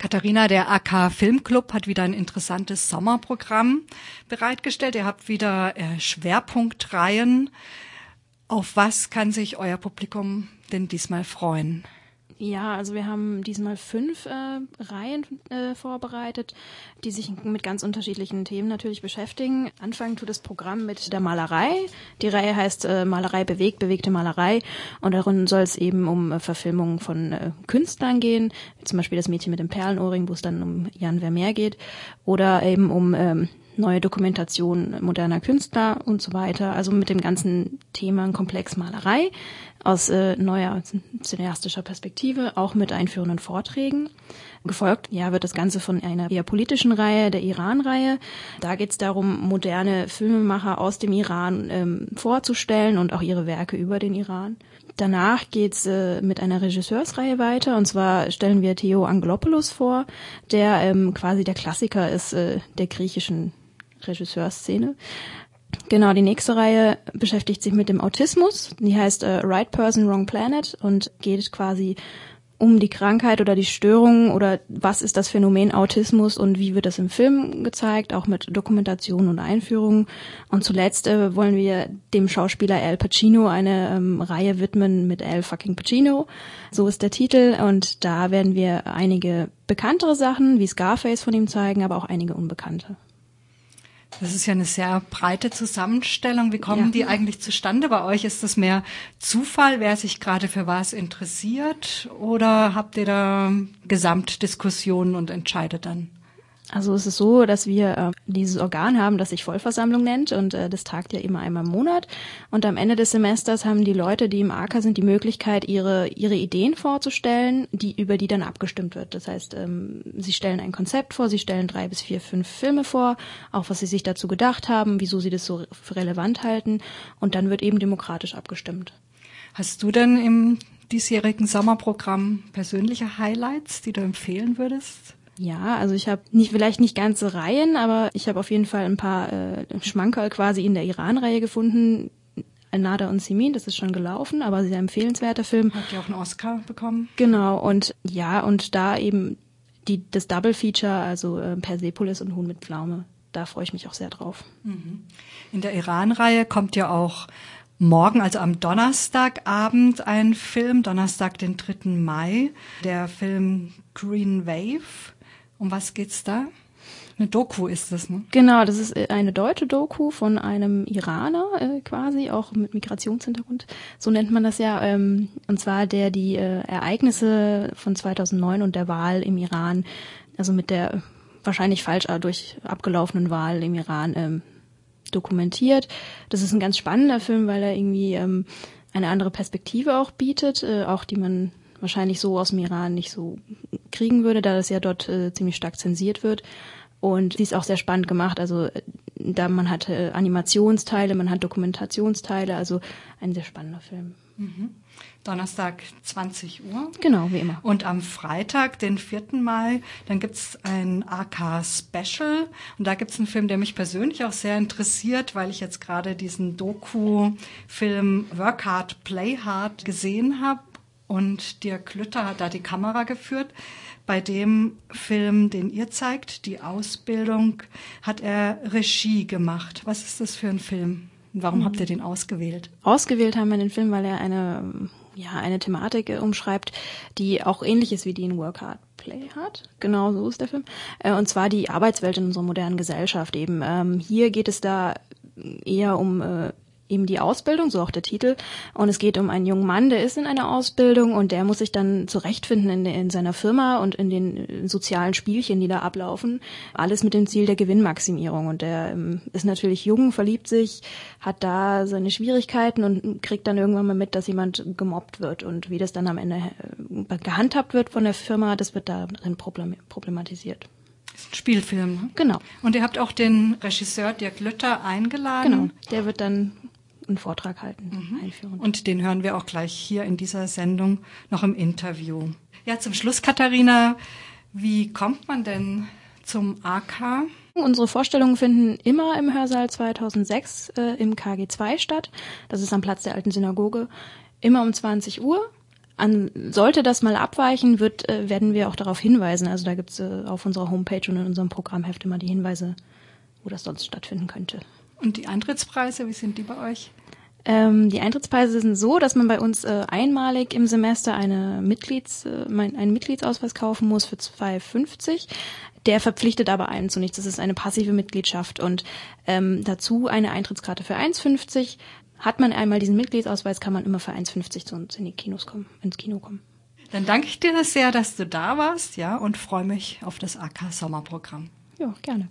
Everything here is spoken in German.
Katharina, der AK Filmclub hat wieder ein interessantes Sommerprogramm bereitgestellt. Ihr habt wieder äh, Schwerpunktreihen. Auf was kann sich euer Publikum denn diesmal freuen? Ja, also wir haben diesmal fünf äh, Reihen äh, vorbereitet, die sich mit ganz unterschiedlichen Themen natürlich beschäftigen. Anfangen tut das Programm mit der Malerei. Die Reihe heißt äh, Malerei bewegt, bewegte Malerei. Und darin soll es eben um äh, Verfilmungen von äh, Künstlern gehen, zum Beispiel das Mädchen mit dem Perlenohrring, wo es dann um Jan Vermeer geht, oder eben um ähm, neue Dokumentation moderner Künstler und so weiter. Also mit dem ganzen Thema Komplex Malerei aus äh, neuer cineastischer Perspektive, auch mit einführenden Vorträgen. Gefolgt ja, wird das Ganze von einer eher politischen Reihe, der Iran-Reihe. Da geht es darum, moderne Filmemacher aus dem Iran ähm, vorzustellen und auch ihre Werke über den Iran. Danach geht's äh, mit einer Regisseursreihe weiter und zwar stellen wir Theo Angelopoulos vor, der ähm, quasi der Klassiker ist äh, der griechischen Regisseurszene. Genau, die nächste Reihe beschäftigt sich mit dem Autismus. Die heißt äh, Right Person, Wrong Planet und geht quasi um die Krankheit oder die Störung oder was ist das Phänomen Autismus und wie wird das im Film gezeigt, auch mit Dokumentation und Einführung. Und zuletzt äh, wollen wir dem Schauspieler Al Pacino eine ähm, Reihe widmen mit Al fucking Pacino. So ist der Titel und da werden wir einige bekanntere Sachen wie Scarface von ihm zeigen, aber auch einige unbekannte. Das ist ja eine sehr breite Zusammenstellung. Wie kommen ja. die eigentlich zustande bei euch? Ist das mehr Zufall, wer sich gerade für was interessiert? Oder habt ihr da Gesamtdiskussionen und entscheidet dann? Also es ist so, dass wir äh, dieses Organ haben, das sich Vollversammlung nennt und äh, das tagt ja immer einmal im Monat. Und am Ende des Semesters haben die Leute, die im AK sind, die Möglichkeit, ihre ihre Ideen vorzustellen, die über die dann abgestimmt wird. Das heißt, ähm, sie stellen ein Konzept vor, sie stellen drei bis vier, fünf Filme vor, auch was sie sich dazu gedacht haben, wieso sie das so für relevant halten, und dann wird eben demokratisch abgestimmt. Hast du denn im diesjährigen Sommerprogramm persönliche Highlights, die du empfehlen würdest? Ja, also ich habe nicht vielleicht nicht ganze Reihen, aber ich habe auf jeden Fall ein paar äh, Schmankerl quasi in der Iran-Reihe gefunden. Nada und Simin, das ist schon gelaufen, aber sehr empfehlenswerter Film. Hat ja auch einen Oscar bekommen. Genau, und ja, und da eben die, das Double Feature, also äh, Persepolis und Huhn mit Pflaume. Da freue ich mich auch sehr drauf. Mhm. In der Iran-Reihe kommt ja auch morgen, also am Donnerstagabend, ein Film, Donnerstag, den 3. Mai, der Film Green Wave. Um was geht's da? Eine Doku ist das, ne? Genau, das ist äh, eine deutsche Doku von einem Iraner äh, quasi, auch mit Migrationshintergrund. So nennt man das ja. Ähm, und zwar der die äh, Ereignisse von 2009 und der Wahl im Iran, also mit der wahrscheinlich falsch äh, durch abgelaufenen Wahl im Iran ähm, dokumentiert. Das ist ein ganz spannender Film, weil er irgendwie ähm, eine andere Perspektive auch bietet, äh, auch die man wahrscheinlich so aus dem Iran nicht so kriegen würde, da das ja dort äh, ziemlich stark zensiert wird. Und sie ist auch sehr spannend gemacht. Also äh, da man hat äh, Animationsteile, man hat Dokumentationsteile, also ein sehr spannender Film. Mhm. Donnerstag 20 Uhr. Genau, wie immer. Und am Freitag, den 4. Mai, dann gibt's ein AK-Special. Und da gibt's einen Film, der mich persönlich auch sehr interessiert, weil ich jetzt gerade diesen Doku-Film Work Hard, Play Hard gesehen habe und Dirk Klütter hat da die Kamera geführt. Bei dem Film, den ihr zeigt, die Ausbildung, hat er Regie gemacht. Was ist das für ein Film? Warum habt ihr den ausgewählt? Ausgewählt haben wir den Film, weil er eine, ja, eine Thematik umschreibt, die auch ähnlich ist wie die in Work Hard Play Hard. Genau so ist der Film. Äh, und zwar die Arbeitswelt in unserer modernen Gesellschaft eben. Ähm, hier geht es da eher um äh, eben die Ausbildung, so auch der Titel. Und es geht um einen jungen Mann, der ist in einer Ausbildung und der muss sich dann zurechtfinden in, in seiner Firma und in den sozialen Spielchen, die da ablaufen. Alles mit dem Ziel der Gewinnmaximierung. Und der ähm, ist natürlich jung, verliebt sich, hat da seine Schwierigkeiten und kriegt dann irgendwann mal mit, dass jemand gemobbt wird. Und wie das dann am Ende äh, gehandhabt wird von der Firma, das wird darin problematisiert. Das ist ein Spielfilm. Ne? Genau. Und ihr habt auch den Regisseur Dirk Lütter eingeladen. Genau. Der wird dann einen Vortrag halten, mhm. einführen. Und den hören wir auch gleich hier in dieser Sendung noch im Interview. Ja, zum Schluss, Katharina, wie kommt man denn zum AK? Unsere Vorstellungen finden immer im Hörsaal 2006 äh, im KG2 statt. Das ist am Platz der alten Synagoge. Immer um 20 Uhr. An, sollte das mal abweichen, wird, äh, werden wir auch darauf hinweisen. Also da gibt's äh, auf unserer Homepage und in unserem Programmheft immer die Hinweise, wo das sonst stattfinden könnte. Und die Eintrittspreise, wie sind die bei euch? Ähm, die Eintrittspreise sind so, dass man bei uns äh, einmalig im Semester eine Mitglieds, äh, einen Mitgliedsausweis kaufen muss für 2,50. Der verpflichtet aber einen zu nichts. Das ist eine passive Mitgliedschaft und ähm, dazu eine Eintrittskarte für 1,50. Hat man einmal diesen Mitgliedsausweis, kann man immer für 1,50 zu uns in die Kinos kommen, ins Kino kommen. Dann danke ich dir sehr, dass du da warst, ja, und freue mich auf das AK Sommerprogramm. Ja, gerne.